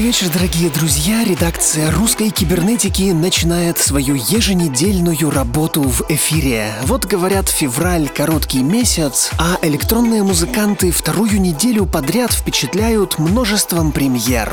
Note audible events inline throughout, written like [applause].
Добрый вечер, дорогие друзья. Редакция русской кибернетики начинает свою еженедельную работу в эфире. Вот говорят, февраль – короткий месяц, а электронные музыканты вторую неделю подряд впечатляют множеством премьер.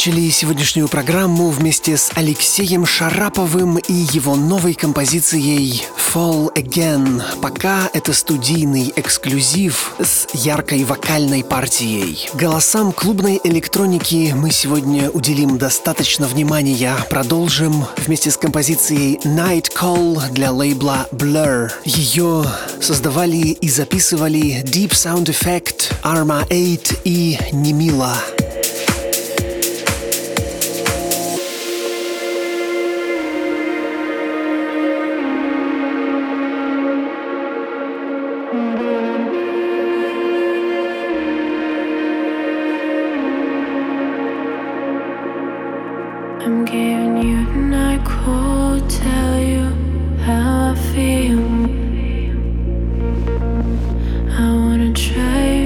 Начали сегодняшнюю программу вместе с Алексеем Шараповым и его новой композицией Fall Again. Пока это студийный эксклюзив с яркой вокальной партией. Голосам клубной электроники мы сегодня уделим достаточно внимания. Продолжим вместе с композицией Night Call для лейбла Blur. Ее создавали и записывали Deep Sound Effect, Arma 8 и Немила. drive I wanna try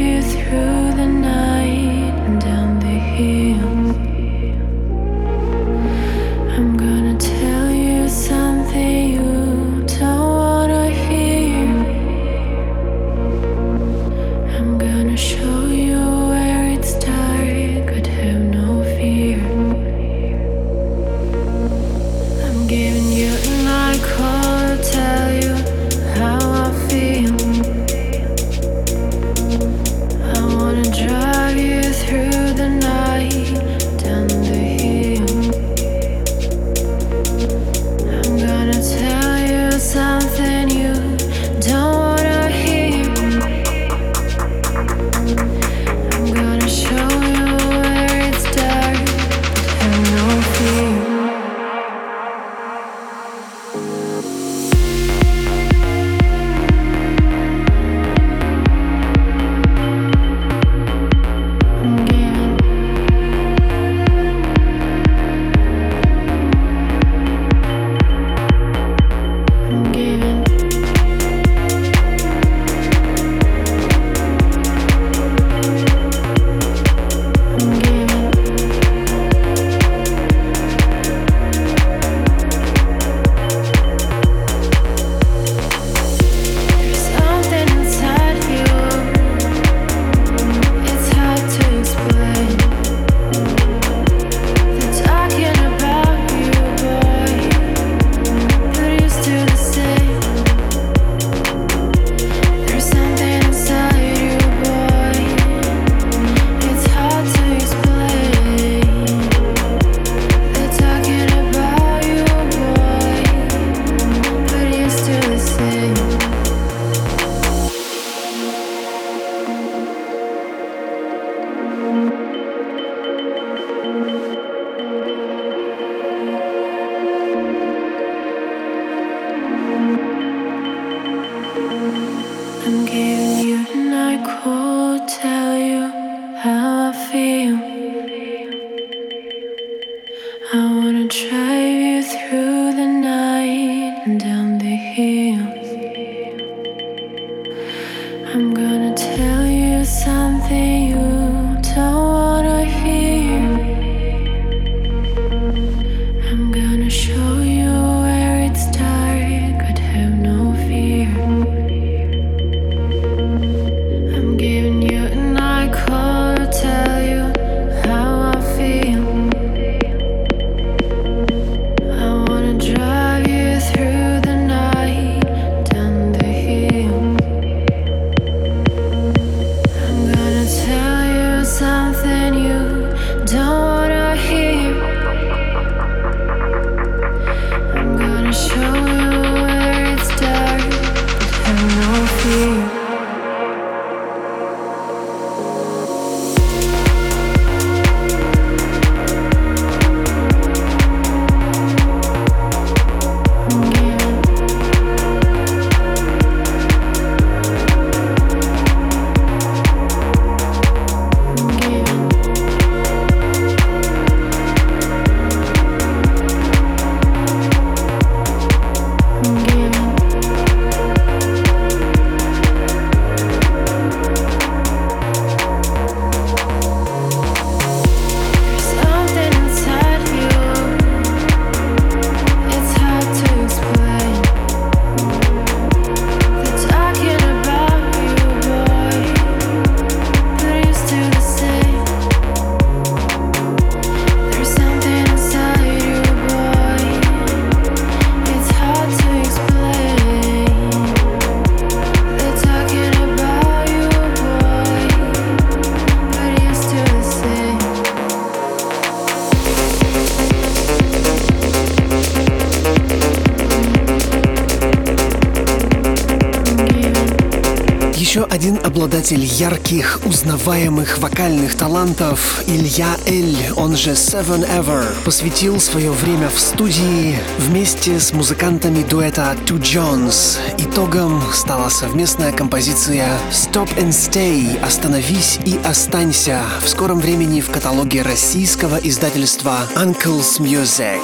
Еще один обладатель ярких, узнаваемых вокальных талантов Илья Эль, он же Seven Ever, посвятил свое время в студии вместе с музыкантами дуэта Two Jones. Итогом стала совместная композиция Stop and Stay – «Остановись и останься» в скором времени в каталоге российского издательства Uncle's Music.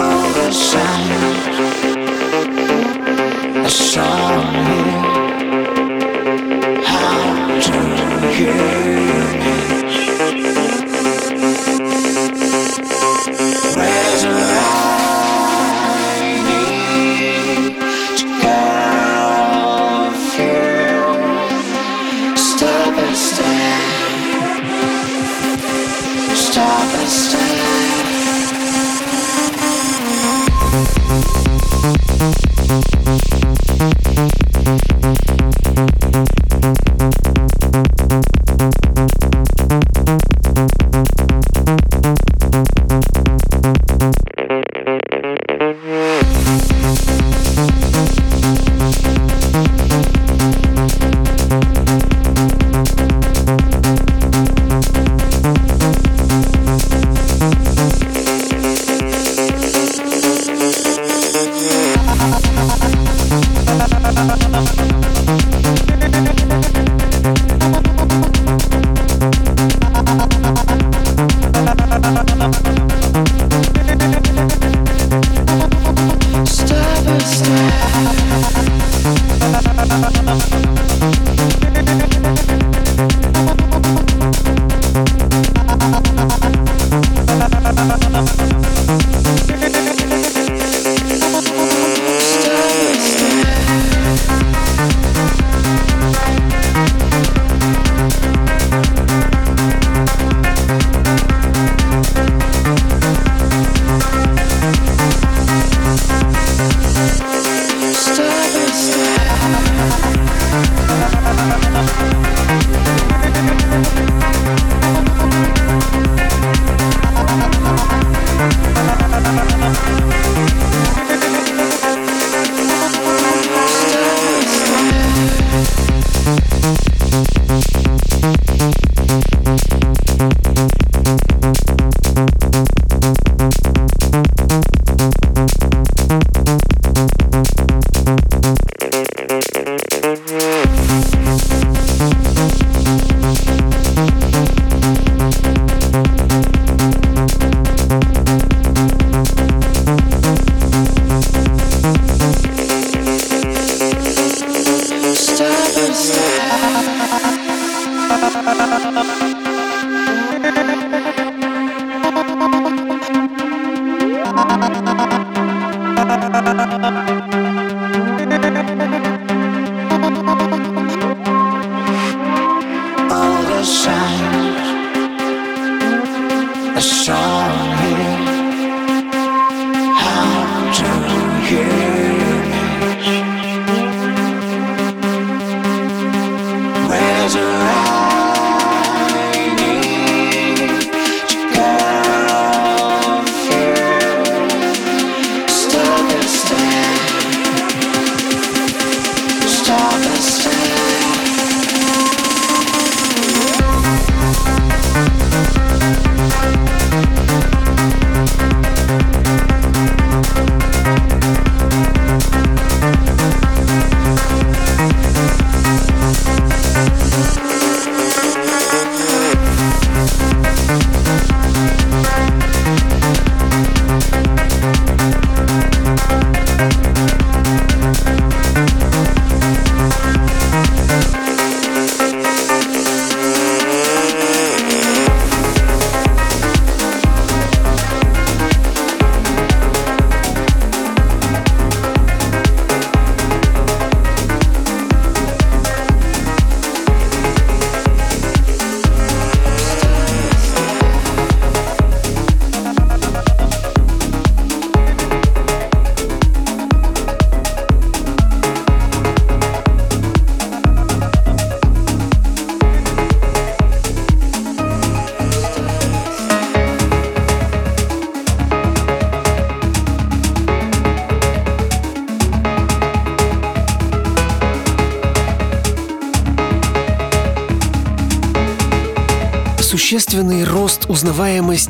Overshine, again.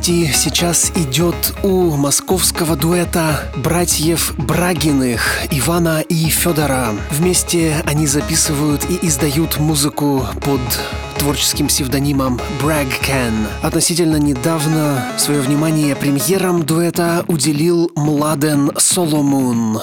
Узнаваемости сейчас идет у московского дуэта братьев Брагиных Ивана и Федора. Вместе они записывают и издают музыку под творческим псевдонимом Brag Can. Относительно недавно свое внимание премьерам дуэта уделил Младен Соломун.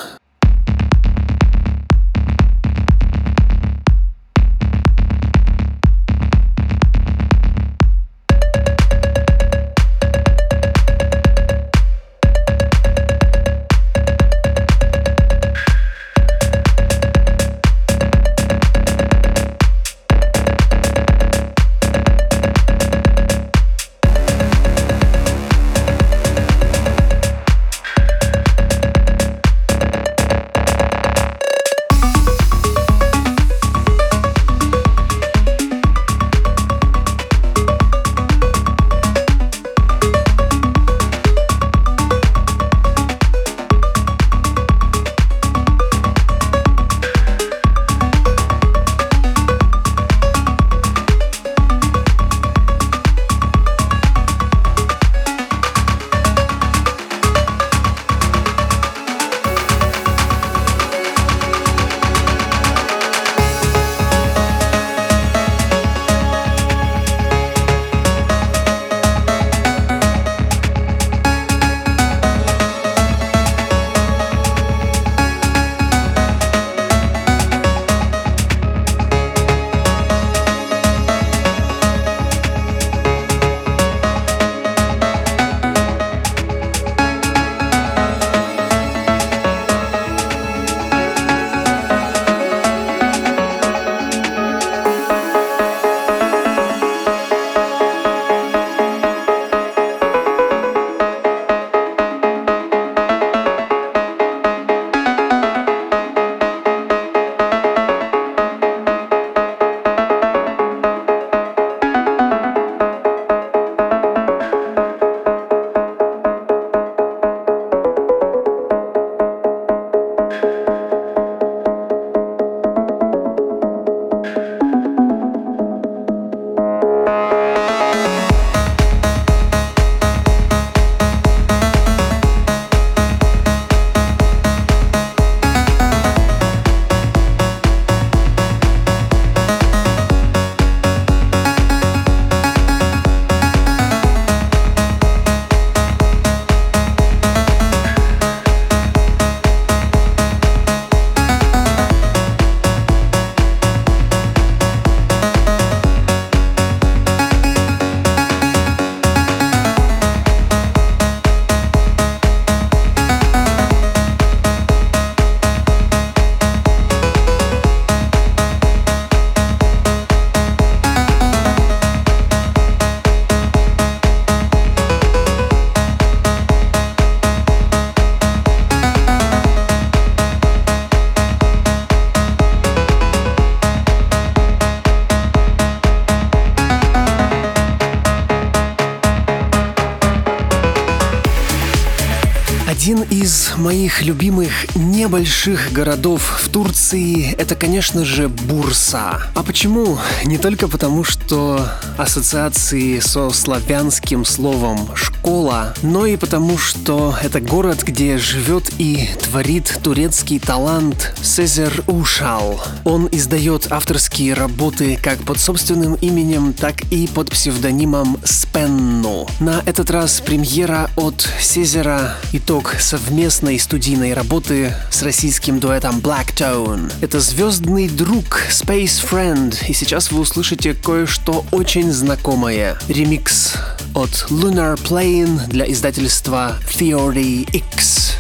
Любимых небольших городов в Турции – это, конечно же, Бурса. А почему? Не только потому, что ассоциации со славянским словом «школа», но и потому, что это город, где живет и творит турецкий талант Сезер Ушал. Он издает авторские работы как под собственным именем, так и под псевдонимом Спенну. На этот раз премьера от Сезера, итог совместной студийной работы с российским дуэтом Black Tone. Это звездный друг Space Friend, и сейчас вы услышите кое-что очень знакомое. Ремикс от Lunar Plane для издательства Theory X.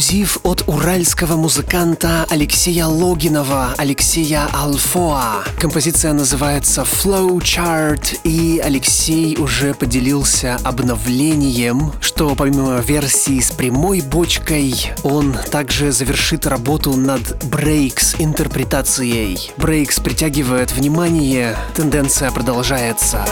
эксклюзив от уральского музыканта Алексея Логинова, Алексея Алфоа. Композиция называется Flow Chart, и Алексей уже поделился обновлением, что помимо версии с прямой бочкой, он также завершит работу над Breaks интерпретацией. Breaks притягивает внимание, тенденция продолжается.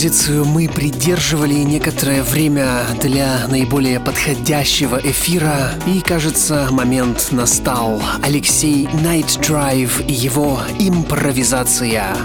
Композицию мы придерживали некоторое время для наиболее подходящего эфира, и, кажется, момент настал. Алексей Night Drive и его импровизация.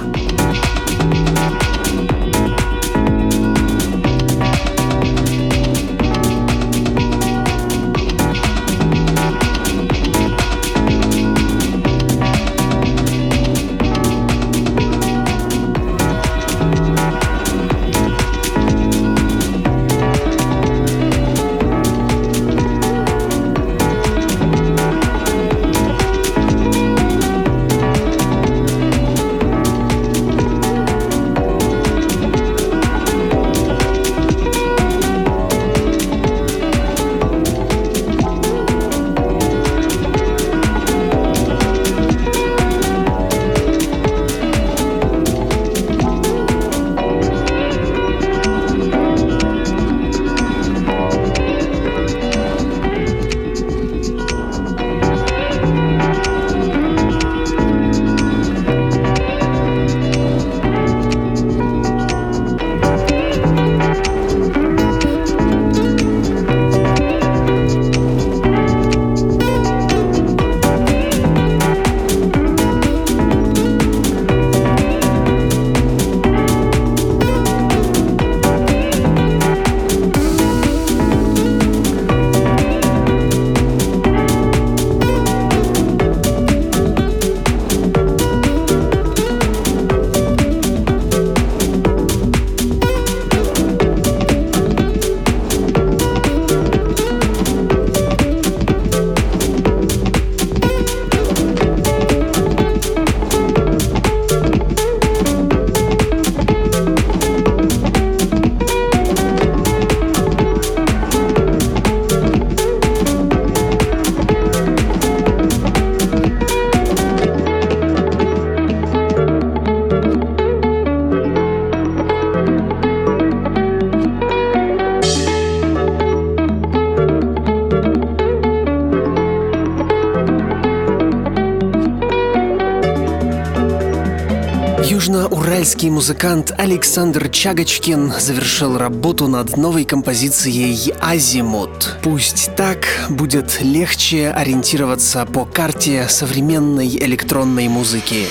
Уральский музыкант Александр Чагочкин завершил работу над новой композицией «Азимут». Пусть так будет легче ориентироваться по карте современной электронной музыки.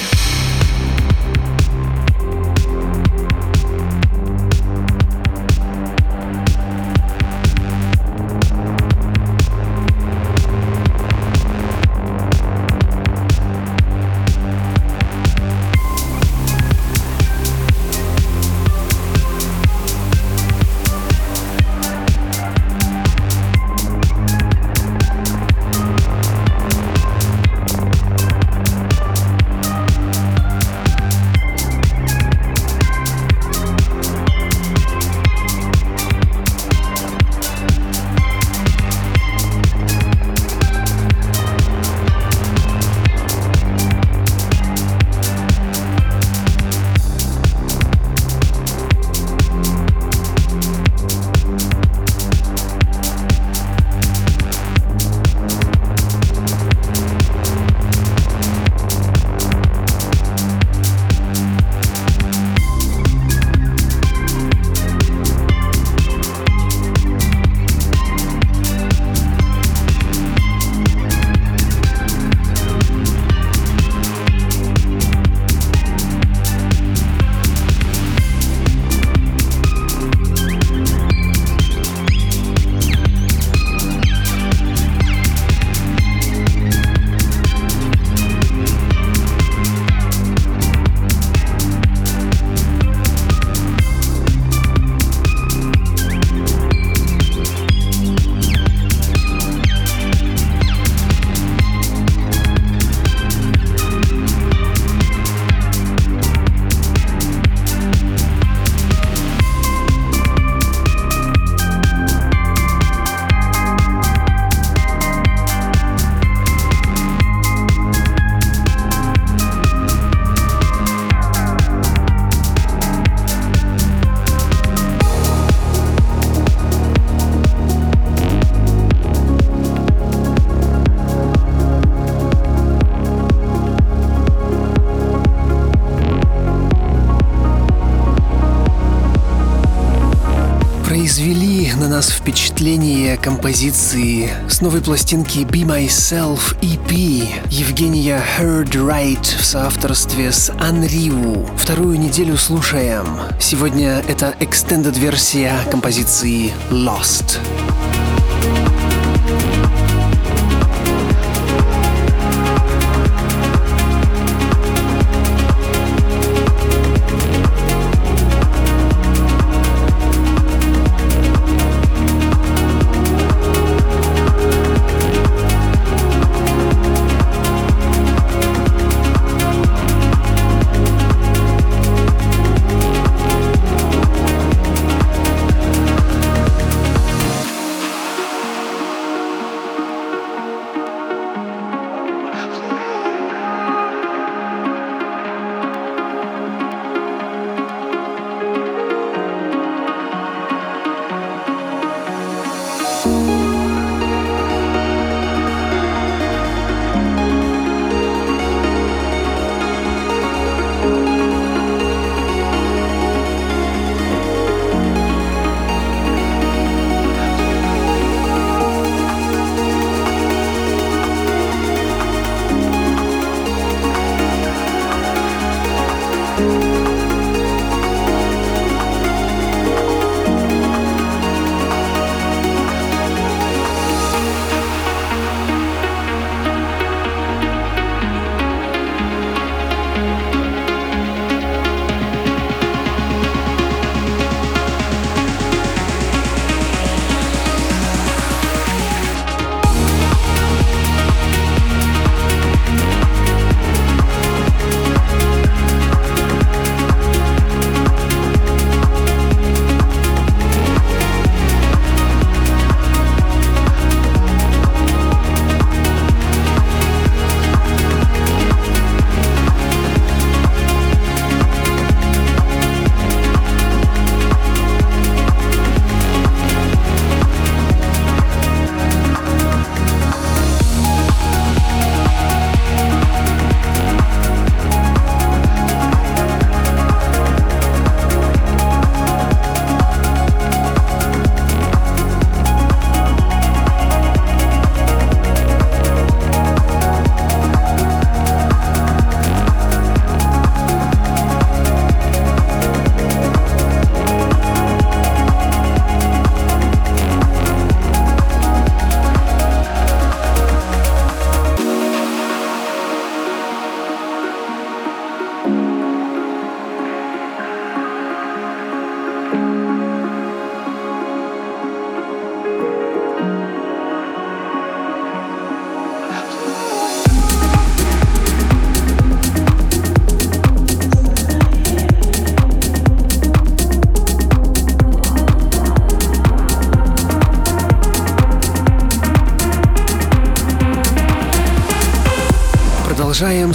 Нас впечатление композиции с новой пластинки Be Myself EP Евгения Heard Right в соавторстве с Unriu. Вторую неделю слушаем. Сегодня это extended версия композиции Lost.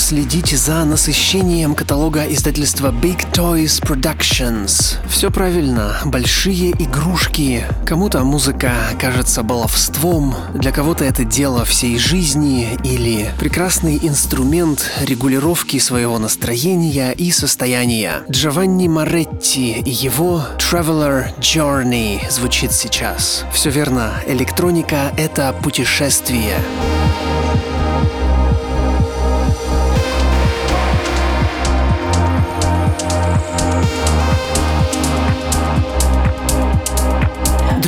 Следить за насыщением каталога издательства Big Toys Productions. Все правильно, большие игрушки. Кому-то музыка кажется баловством, для кого-то это дело всей жизни или прекрасный инструмент регулировки своего настроения и состояния. Джованни Моретти и его Traveler Journey звучит сейчас. Все верно, электроника — это путешествие.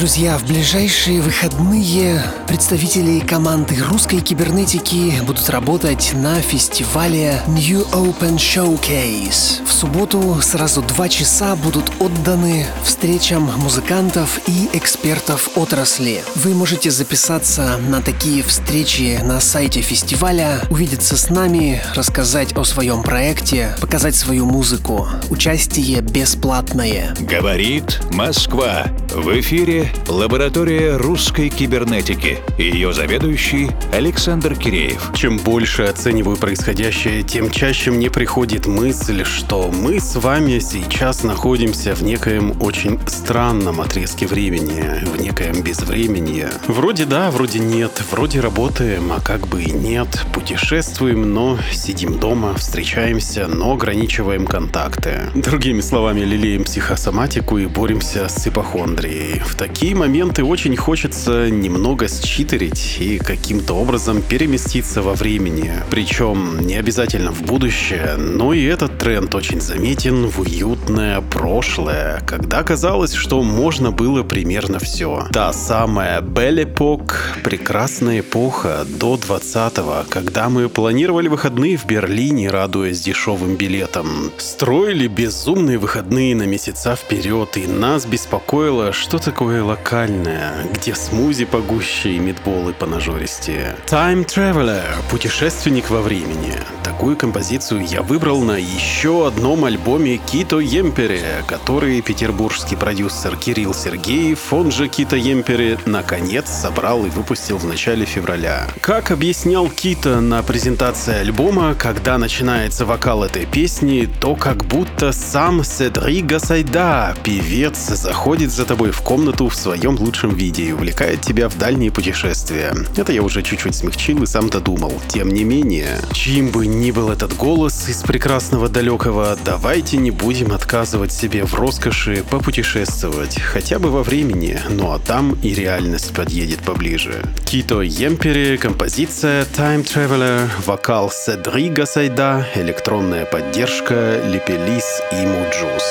Друзья, в ближайшие выходные представители команды русской кибернетики будут работать на фестивале New Open Showcase. В субботу сразу два часа будут отданы встречам музыкантов и экспертов отрасли. Вы можете записаться на такие встречи на сайте фестиваля, увидеться с нами, рассказать о своем проекте, показать свою музыку. Участие бесплатное. Говорит Москва. В эфире лаборатория русской кибернетики ее заведующий Александр Киреев. Чем больше оцениваю происходящее, тем чаще мне приходит мысль, что мы с вами сейчас находимся в некоем очень странном отрезке времени, в некоем безвременье. Вроде да, вроде нет, вроде работаем, а как бы и нет. Путешествуем, но сидим дома, встречаемся, но ограничиваем контакты. Другими словами, лелеем психосоматику и боремся с ипохондрией. В такие моменты очень хочется немного считерить и каким-то образом переместиться во времени. Причем не обязательно в будущее, но и этот тренд очень заметен в уютное прошлое, когда казалось, что можно было примерно все. Та самая Belle Époque, прекрасная эпоха до 20-го, когда мы планировали выходные в Берлине, радуясь дешевым билетам. Строили безумные выходные на месяца вперед, и нас беспокоило, что такое локальное, где смузи погуще и мидболы по нажористее. Time Traveler — путешественник во времени. Такую композицию я выбрал на еще одном альбоме Кито Емпере, который петербургский продюсер Кирилл Сергеев, он же Кито Емпере, наконец собрал и выпустил в начале февраля. Как объяснял Кита на презентации альбома, когда начинается вокал этой песни, то как будто сам Седрига Сайда, певец, заходит за тобой в комнату в своем лучшем виде и увлекает тебя в дальние путешествия. Это я уже чуть-чуть смягчил и сам додумал. Тем не менее, чьим бы ни был этот голос из прекрасного далекого, давайте не будем отказывать себе в роскоши попутешествовать, хотя бы во времени, ну а там и реальность подъедет поближе. Kito Jempere, композиция Time Traveler, вокал Cedric Gasaida, электронная поддержка Lipelis и Mujuice.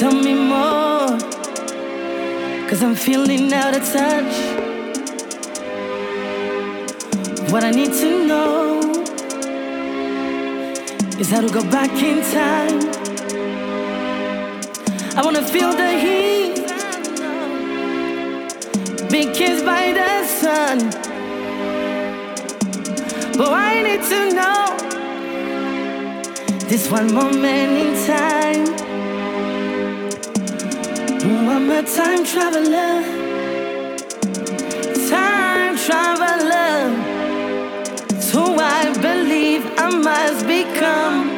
Tell me cause I'm feeling out of touch. What I need to know is how to go back in time. I wanna feel the heat, be kissed by the sun. But I need to know this one moment in time. I'm a time traveler, time traveler. Who I believe I must become.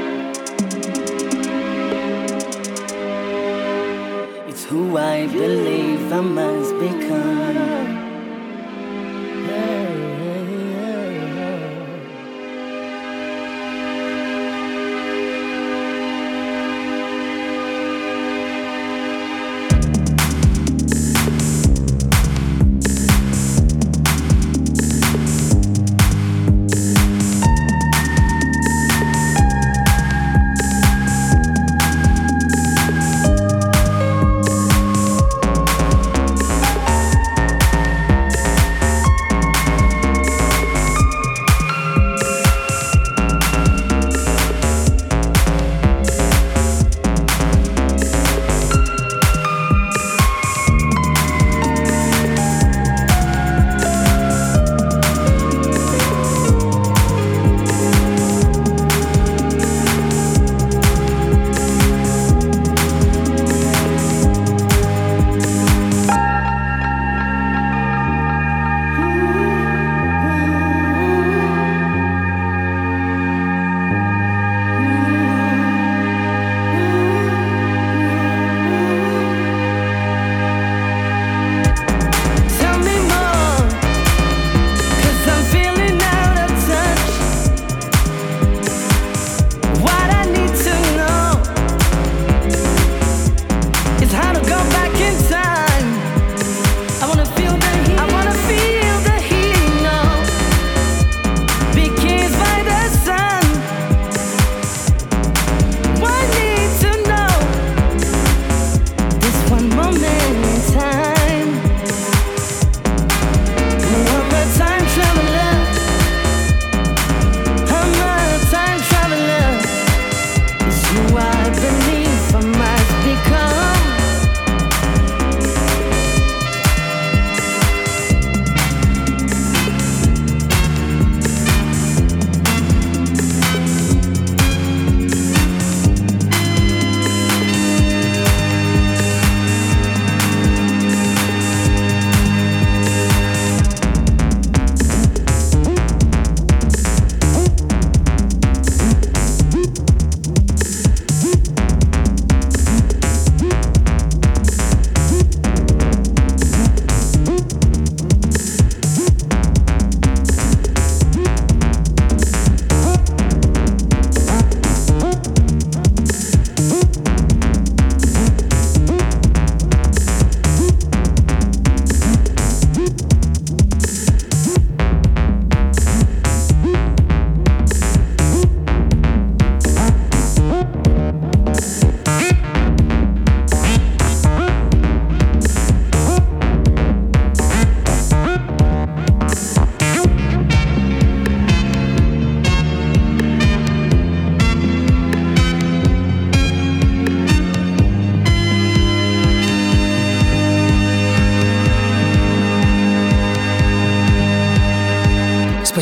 It's who I believe I must become.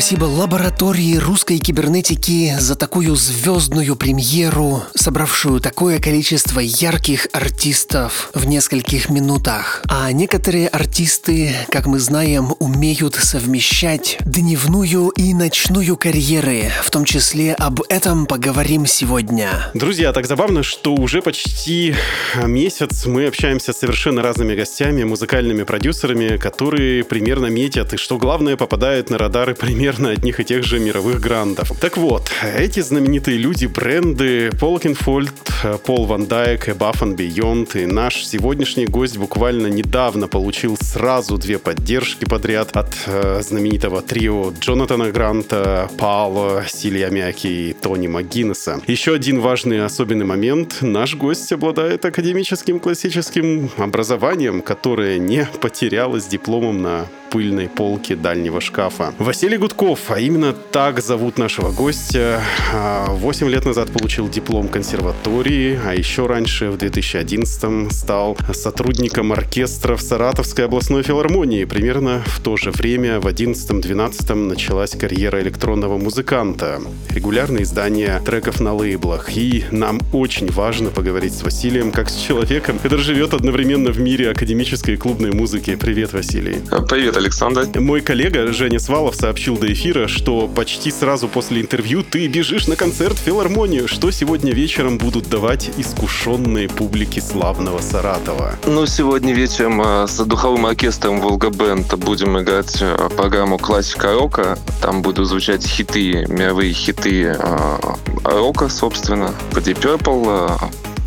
Спасибо лаборатории русской кибернетики за такую звездную премьеру, собравшую такое количество ярких артистов в нескольких минутах. А некоторые артисты, как мы знаем, умеют совмещать дневную и ночную карьеры. В том числе об этом поговорим сегодня. Друзья, так забавно, что уже почти месяц мы общаемся с совершенно разными гостями, музыкальными продюсерами, которые примерно метят и, что главное, попадают на радары примерно одних и тех же мировых грандов. Так вот, эти знаменитые люди, бренды Полкинфольд, Пол Ван Дайк, Above and Beyond и наш сегодняшний гость буквально недавно получил сразу две поддержки подряд от э, знаменитого трио Джонатана Гранта, Паула, Силья Мяки и Тони МакГиннесса. Еще один важный особенный момент. Наш гость обладает академическим классическим образованием, которое не потерялось дипломом на пыльной полке дальнего шкафа. Василий Гудков, а именно так зовут нашего гостя, 8 лет назад получил диплом консерватории, а еще раньше, в 2011 стал сотрудником оркестра в Саратовской областной филармонии. Примерно в то же время, в 11-12 началась карьера электронного музыканта. Регулярные издания треков на лейблах. И нам очень важно поговорить с Василием, как с человеком, который живет одновременно в мире академической и клубной музыки. Привет, Василий. Привет, Александр. Мой коллега Женя Свалов сообщил до эфира, что почти сразу после интервью ты бежишь на концерт в филармонию. Что сегодня вечером будут давать искушенные публики славного Саратова? Ну, сегодня вечером э, с духовым оркестром Волга Бенд будем играть э, программу классика рока. Там будут звучать хиты, мировые хиты э, рока, собственно. Deep Purple,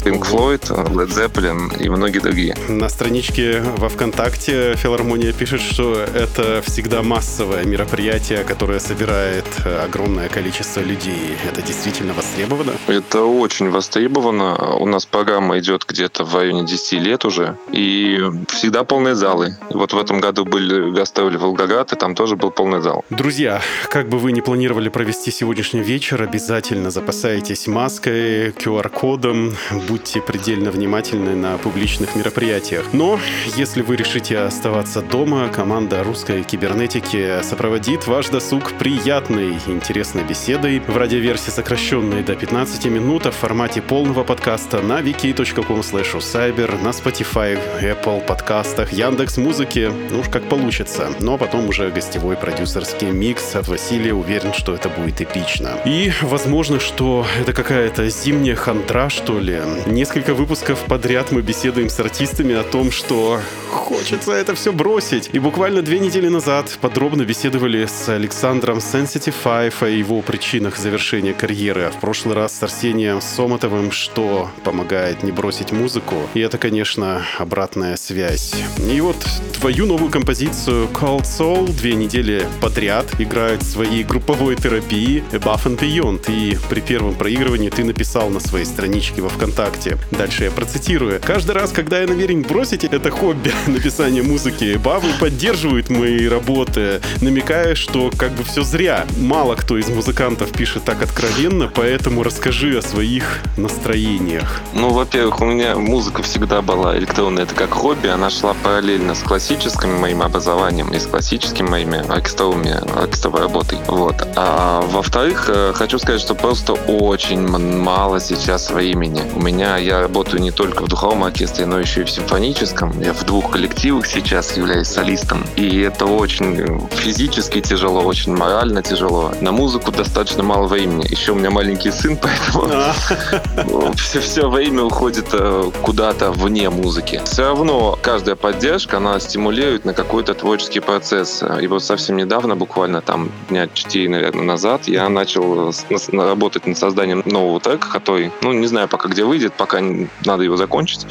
Pink Floyd, Led Zeppelin и многие другие. На страничке во ВКонтакте Филармония пишет, что это всегда массовое мероприятие, которое собирает огромное количество людей. Это действительно востребовано? Это очень востребовано. У нас программа идет где-то в районе 10 лет уже. И всегда полные залы. Вот в этом году были гастроли в Волгоград, и там тоже был полный зал. Друзья, как бы вы ни планировали провести сегодняшний вечер, обязательно запасайтесь маской, QR-кодом, будьте предельно внимательны на публичных мероприятиях. Но если вы решите оставаться дома, команда русской кибернетики сопроводит ваш досуг приятной, интересной беседой в радиоверсии сокращенной до 15 минут в формате полного подкаста на wiki.com cyber, на Spotify, Apple подкастах, Яндекс Музыке, ну уж как получится. Но потом уже гостевой продюсерский микс от Василия уверен, что это будет эпично. И возможно, что это какая-то зимняя хантра, что ли, Несколько выпусков подряд мы беседуем с артистами о том, что хочется это все бросить. И буквально две недели назад подробно беседовали с Александром Sensitive о его причинах завершения карьеры, а в прошлый раз с Арсением Соматовым, что помогает не бросить музыку. И это, конечно, обратная связь. И вот твою новую композицию Cold Soul две недели подряд играет в своей групповой терапии Above and Beyond. И при первом проигрывании ты написал на своей страничке во ВКонтакте ВКонтакте. Дальше я процитирую. Каждый раз, когда я намерен бросить это хобби [laughs] написание музыки, Бавы поддерживают мои работы, намекая, что как бы все зря. Мало кто из музыкантов пишет так откровенно, поэтому расскажи о своих настроениях. Ну, во-первых, у меня музыка всегда была электронная. Это как хобби, она шла параллельно с классическим моим образованием и с классическими моими оркестровыми, оркестровой работой. Вот. А во-вторых, э, хочу сказать, что просто очень мало сейчас времени. У меня меня я работаю не только в духовом оркестре, но еще и в симфоническом. Я в двух коллективах сейчас являюсь солистом. И это очень физически тяжело, очень морально тяжело. На музыку достаточно мало времени. Еще у меня маленький сын, [laughs] поэтому все, [laughs] все время уходит э, куда-то вне музыки. Все равно каждая поддержка, она стимулирует на какой-то творческий процесс. И вот совсем недавно, буквально там дня 4, наверное, назад, я начал работать над созданием нового трека, который, ну, не знаю пока где выйдет, пока надо его закончить.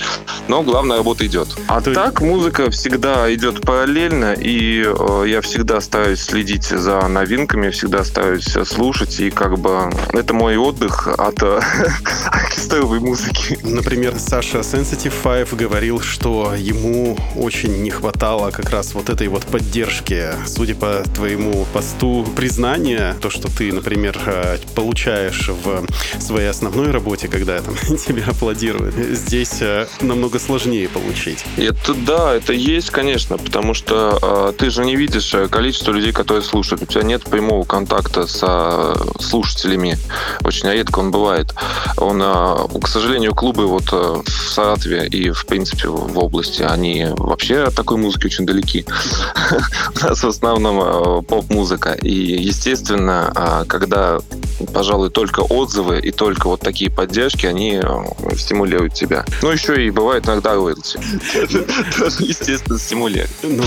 Но главная работа идет. А Ты... так музыка всегда идет параллельно, и э, я всегда стараюсь следить за новинками, всегда стараюсь слушать, и как бы это мой отдых от э, [laughs] оркестровой музыки. Например, Саша Sensitive Five говорил, что ему очень не хватало как раз вот этой вот поддержки. Судя по твоему посту признания, то, что ты, например, э, получаешь в своей основной работе, когда там [laughs] тебя аплодируют. Здесь э, намного сложнее получить. Это да, это есть, конечно, потому что э, ты же не видишь э, количество людей, которые слушают. У тебя нет прямого контакта с э, слушателями. Очень редко он бывает. Он, э, к сожалению, клубы вот э, в Саратове и, в принципе, в области, они вообще от такой музыки очень далеки. [laughs] У нас в основном поп-музыка. И, естественно, когда, пожалуй, только отзывы и только вот такие поддержки, они стимулируют тебя. Ну, еще и бывает иногда роялти. Естественно, стимулирует. Ну,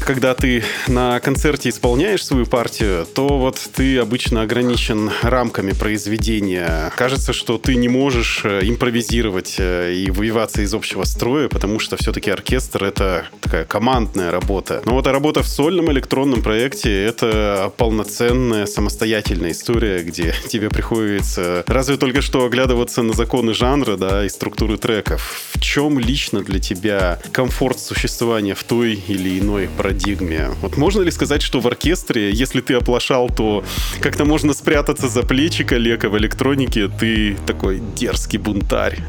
когда ты на концерте исполняешь свою партию, то вот ты обычно ограничен рамками произведения. Кажется, что ты не можешь э, импровизировать э, и выбиваться из общего строя, потому что все-таки оркестр — это такая командная работа. Но вот работа в сольном электронном проекте — это полноценная самостоятельная история, где тебе приходится разве только что оглядываться на законы жанра, да, и структуры треков. В чем лично для тебя комфорт существования в той или иной парадигме? Вот можно ли сказать, что в оркестре, если ты оплошал, то как-то можно спрятаться за плечи коллег, а в электронике ты такой дерзкий бунтарь? [laughs]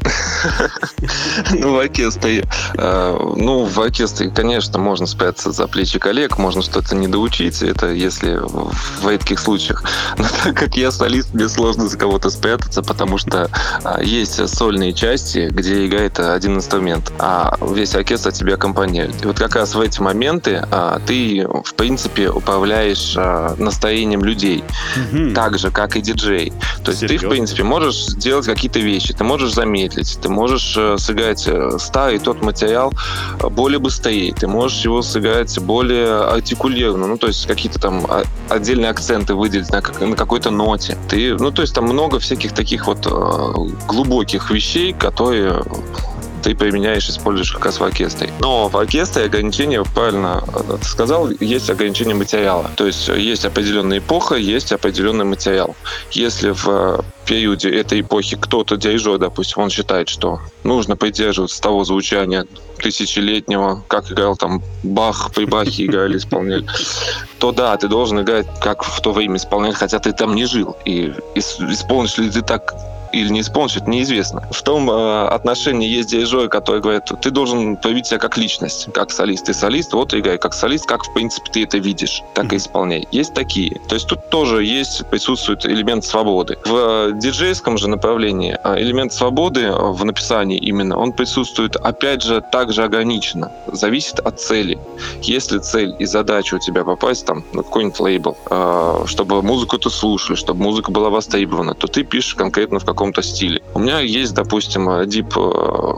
Ну, в оркестре, э, ну, в оркестре, конечно, можно спрятаться за плечи коллег, можно что-то не доучить, это если в редких случаях. [laughs] Но так как я солист, мне сложно за кого-то спрятаться, потому что а, есть сольные части, где играет один инструмент, а весь оркестр тебе аккомпанирует. И вот как раз в эти моменты а, ты, в принципе, управляешь а, настроением людей, Мгм. так же, как и диджей. То есть ты, Серьезно? в принципе, можешь сделать какие-то вещи, ты можешь замедлить, ты можешь э, сыграть э, старый тот материал э, более быстрее, ты можешь его сыграть более артикулированно, ну, то есть какие-то там а, отдельные акценты выделить на, на какой-то ноте. Ты, ну, то есть там много всяких таких вот э, глубоких вещей, которые ты применяешь, используешь как раз в оркестре. Но в оркестре ограничения, правильно э, ты сказал, есть ограничение материала. То есть э, есть определенная эпоха, есть определенный материал. Если в э, периоде этой эпохи кто-то дирижер, допустим, он считает, что нужно придерживаться того звучания тысячелетнего, как играл там Бах, при Бахе играли, [laughs] исполняли, то да, ты должен играть, как в то время исполняли, хотя ты там не жил. И ис- исполнишь ли ты так или не исполнишь, это неизвестно. В том э, отношении есть дирижеры, которые говорят, ты должен проявить себя как личность, как солист. Ты солист, вот играй как солист, как в принципе ты это видишь, так и исполняй. Есть такие. То есть тут тоже есть, присутствует элемент свободы. В э, диджейском же направлении э, элемент свободы э, в написании именно, он присутствует опять же также ограниченно. Зависит от цели. Если цель и задача у тебя попасть там на какой-нибудь лейбл, э, чтобы музыку ты слушали, чтобы музыка была востребована, то ты пишешь конкретно в каком-то стиле. У меня есть, допустим, э, дип э,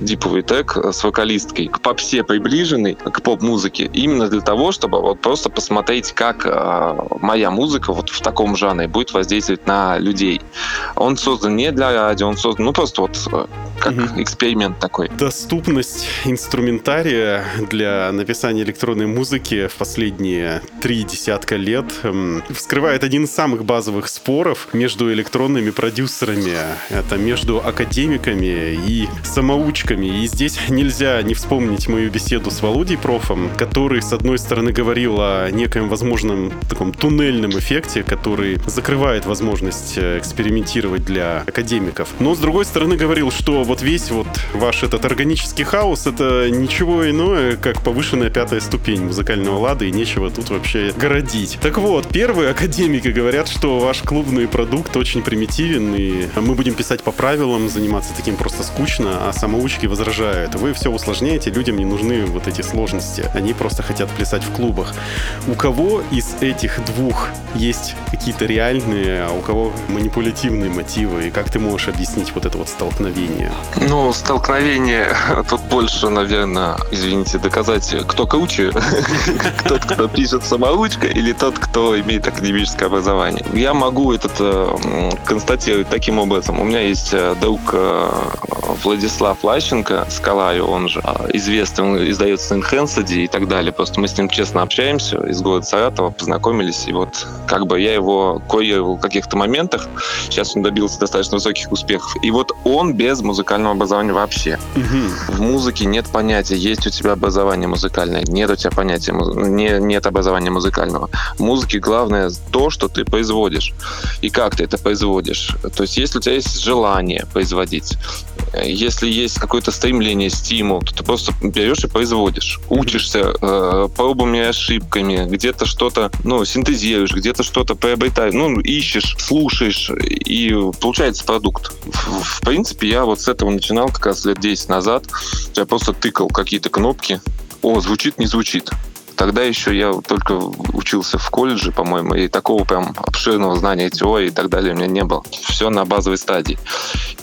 диповый трек с вокалисткой к попсе приближенный, к поп-музыке, именно для того, чтобы вот просто посмотреть, как э, моя музыка вот в таком жанре будет воздействовать на людей. Он создан не для радио, он создан, ну просто вот э, как Мгм. эксперимент такой. Доступность инструментария для написания электронной музыки в последние три десятка лет эм, вскрывает один из самых базовых споров между электронными продюсерами. Это между академиками и самоучками. И здесь нельзя не вспомнить мою беседу с Володей Профом, который, с одной стороны, говорил о некоем возможном таком туннельном эффекте, который закрывает возможность э, экспериментировать для академиков. Но, с другой стороны, говорил, что вот весь вот ваш этот органический хаос — это ничего иное, как повышенная пятая ступень музыкального лада, и нечего тут вообще городить. Так вот, первые академики говорят, что ваш клубный продукт очень примитивен, и мы будем писать по правилам, заниматься таким просто скучно, а самоучки возражают. Вы все усложняете, людям не нужны вот эти сложности. Они просто хотят плясать в клубах. У кого из этих двух есть какие-то реальные, а у кого манипулятивные мотивы? И как ты можешь объяснить вот это вот столкновение? Ну, столкновение [laughs] тут больше, наверное, извините, доказать, кто круче, [laughs] тот, кто пишет самоучка, или тот, кто имеет академическое образование. Я могу этот э, констатировать таким образом. У меня есть э, друг э, Владислав Лащенко, Скалаю, он же э, известный, он издается Enhanced и так далее. Просто мы с ним честно общаемся из города Саратова, познакомились, и вот как бы я его курировал в каких-то моментах. Сейчас он добился достаточно высоких успехов. И вот он без музыкального образования вообще. В музыке нет понятия, есть у тебя образование музыкальное, нет у тебя понятия, не, нет образования музыкального. В музыке главное то, что ты производишь и как ты это производишь. То есть если у тебя есть желание производить, э, если есть какой какое-то стремление, стимул, то ты просто берешь и производишь. Учишься э, пробами и ошибками, где-то что-то, ну, синтезируешь, где-то что-то приобретаешь, ну, ищешь, слушаешь, и получается продукт. В, в принципе, я вот с этого начинал как раз лет 10 назад. Я просто тыкал какие-то кнопки. О, звучит, не звучит. Тогда еще я только учился в колледже, по-моему, и такого прям обширного знания теории и так далее у меня не было. Все на базовой стадии.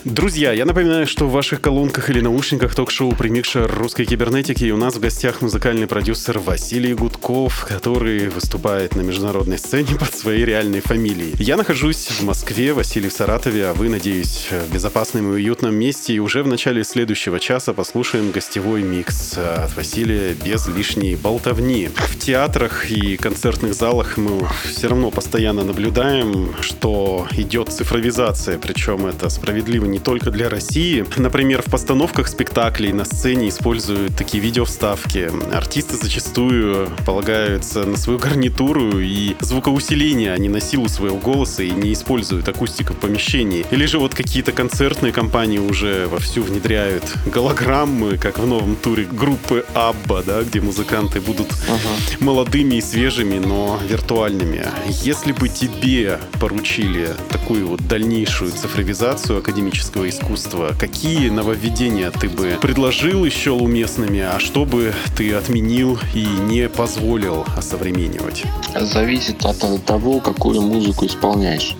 Друзья, я напоминаю, что в ваших колонках или наушниках ток-шоу «Примикшер русской кибернетики» и у нас в гостях музыкальный продюсер Василий Гудков, который выступает на международной сцене под своей реальной фамилией. Я нахожусь в Москве, Василий в Саратове, а вы, надеюсь, в безопасном и уютном месте. И уже в начале следующего часа послушаем гостевой микс от Василия без лишней болтовни. В театрах и концертных залах мы все равно постоянно наблюдаем, что идет цифровизация, причем это справедливо не только для России. Например, в постановках спектаклей на сцене используют такие видеовставки. Артисты зачастую полагаются на свою гарнитуру и звукоусиление, а не на силу своего голоса и не используют акустику в помещении. Или же вот какие-то концертные компании уже вовсю внедряют голограммы, как в новом туре группы Абба, да, где музыканты будут uh-huh. молодыми и свежими, но виртуальными. Если бы тебе поручили такую вот дальнейшую цифровизацию академическую классического искусства, какие нововведения ты бы предложил еще уместными, а что бы ты отменил и не позволил осовременивать? Зависит от того, какую музыку исполняешь.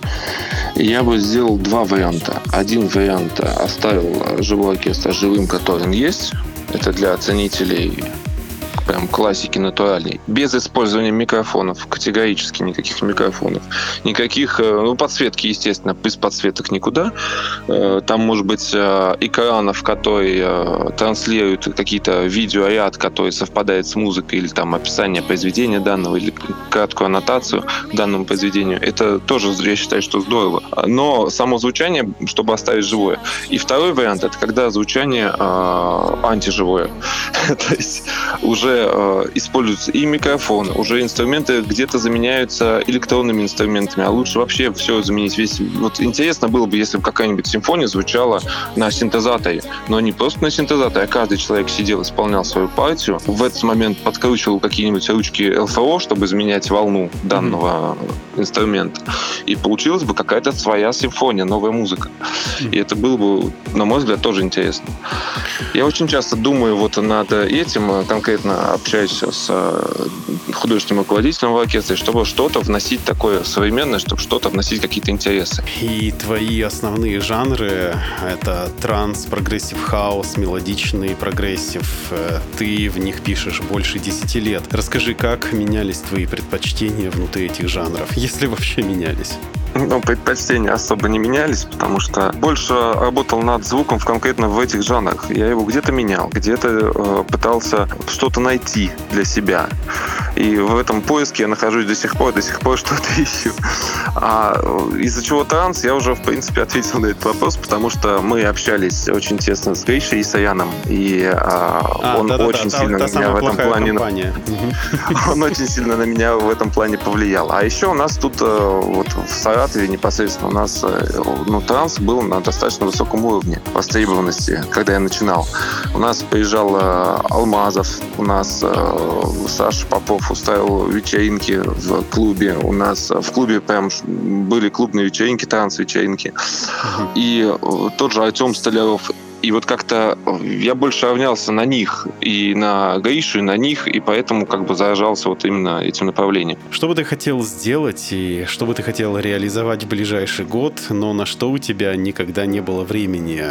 Я бы сделал два варианта. Один вариант оставил живой оркестр живым, который он есть. Это для оценителей прям классики натуральной. Без использования микрофонов, категорически никаких микрофонов. Никаких, э, ну, подсветки, естественно, без подсветок никуда. Э, там, может быть, э, экранов, которые транслируют какие-то видеоряд, который совпадает с музыкой, или там описание произведения данного, или краткую аннотацию данному произведению. Это тоже, я считаю, что здорово. Но само звучание, чтобы оставить живое. И второй вариант, это когда звучание э, антиживое. [laughs] То есть уже э, используются и микрофон, уже инструменты где-то заменяются электронными инструментами, а лучше вообще все заменить весь. Вот интересно было бы, если бы какая-нибудь симфония звучала на синтезаторе, но не просто на синтезаторе, а каждый человек сидел, исполнял свою партию, в этот момент подкручивал какие-нибудь ручки ЛФО, чтобы изменять волну данного mm-hmm. инструмента, и получилась бы какая-то своя симфония, новая музыка. Mm-hmm. И это было бы, на мой взгляд, тоже интересно. Я очень часто думаю вот над этим конкретно общаюсь с э, художественным руководителем в оркестре, чтобы что-то вносить такое современное, чтобы что-то вносить какие-то интересы. И твои основные жанры — это транс, progressive house, мелодичный progressive. Э, ты в них пишешь больше 10 лет. Расскажи, как менялись твои предпочтения внутри этих жанров, [laughs] если вообще менялись? Ну, предпочтения особо не менялись, потому что больше работал над звуком в конкретно в этих жанрах. Я его где-то менял, где-то э, пытался что-то найти для себя. И в этом поиске я нахожусь до сих пор, до сих пор что-то [laughs] ищу. А э, из-за чего транс, я уже, в принципе, ответил на этот вопрос, потому что мы общались очень тесно с Гришей и Саяном, и а, а, он да, да, очень да, сильно та, на меня в этом плане... [laughs] Он очень сильно на меня в этом плане повлиял. А еще у нас тут э, вот в Саратове непосредственно у нас э, ну, транс был на достаточно высоком уровне востребованности, когда я начинал. У нас приезжал Алмазов, у нас Саша Попов устраивал вечеринки в клубе. У нас в клубе прям были клубные вечеринки, транс-вечеринки. И э, тот же Артем Столяров и вот как-то я больше равнялся на них, и на Гаишу, и на них, и поэтому как бы заражался вот именно этим направлением. Что бы ты хотел сделать, и что бы ты хотел реализовать в ближайший год, но на что у тебя никогда не было времени?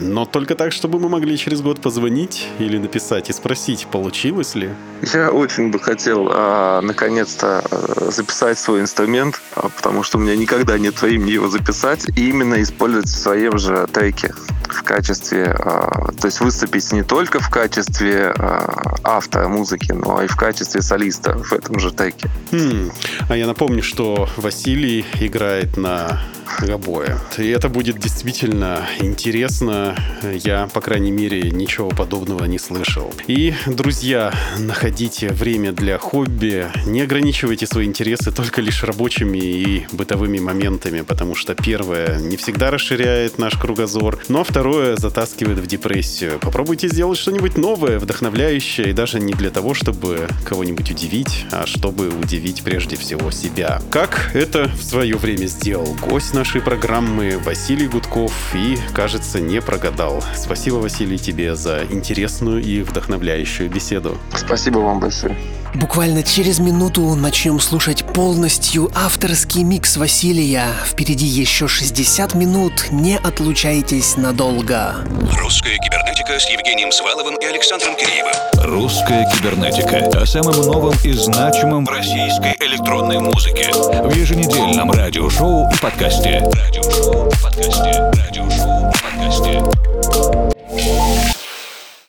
Но только так, чтобы мы могли через год позвонить или написать и спросить, получилось ли? Я очень бы хотел а, наконец-то а, записать свой инструмент, а, потому что у меня никогда нет времени его записать, и именно использовать в своем же треке в качестве, а, то есть выступить не только в качестве а, автора музыки, но и в качестве солиста в этом же треке. Хм. А я напомню, что Василий играет на обои. И это будет действительно интересно. Я, по крайней мере, ничего подобного не слышал. И, друзья, находите время для хобби. Не ограничивайте свои интересы только лишь рабочими и бытовыми моментами, потому что первое не всегда расширяет наш кругозор, но второе затаскивает в депрессию. Попробуйте сделать что-нибудь новое, вдохновляющее, и даже не для того, чтобы кого-нибудь удивить, а чтобы удивить прежде всего себя. Как это в свое время сделал гость нашей программы Василий Гудков и, кажется, не прогадал. Спасибо, Василий, тебе за интересную и вдохновляющую беседу. Спасибо вам большое. Буквально через минуту начнем слушать полностью авторский микс Василия. Впереди еще 60 минут, не отлучайтесь надолго. Русская кибернетика с Евгением Сваловым и Александром Киреевым. Русская кибернетика о самом новом и значимом в российской электронной музыке в еженедельном радиошоу и подкасте. Радиошоу и подкасте. Радиошоу и подкасте.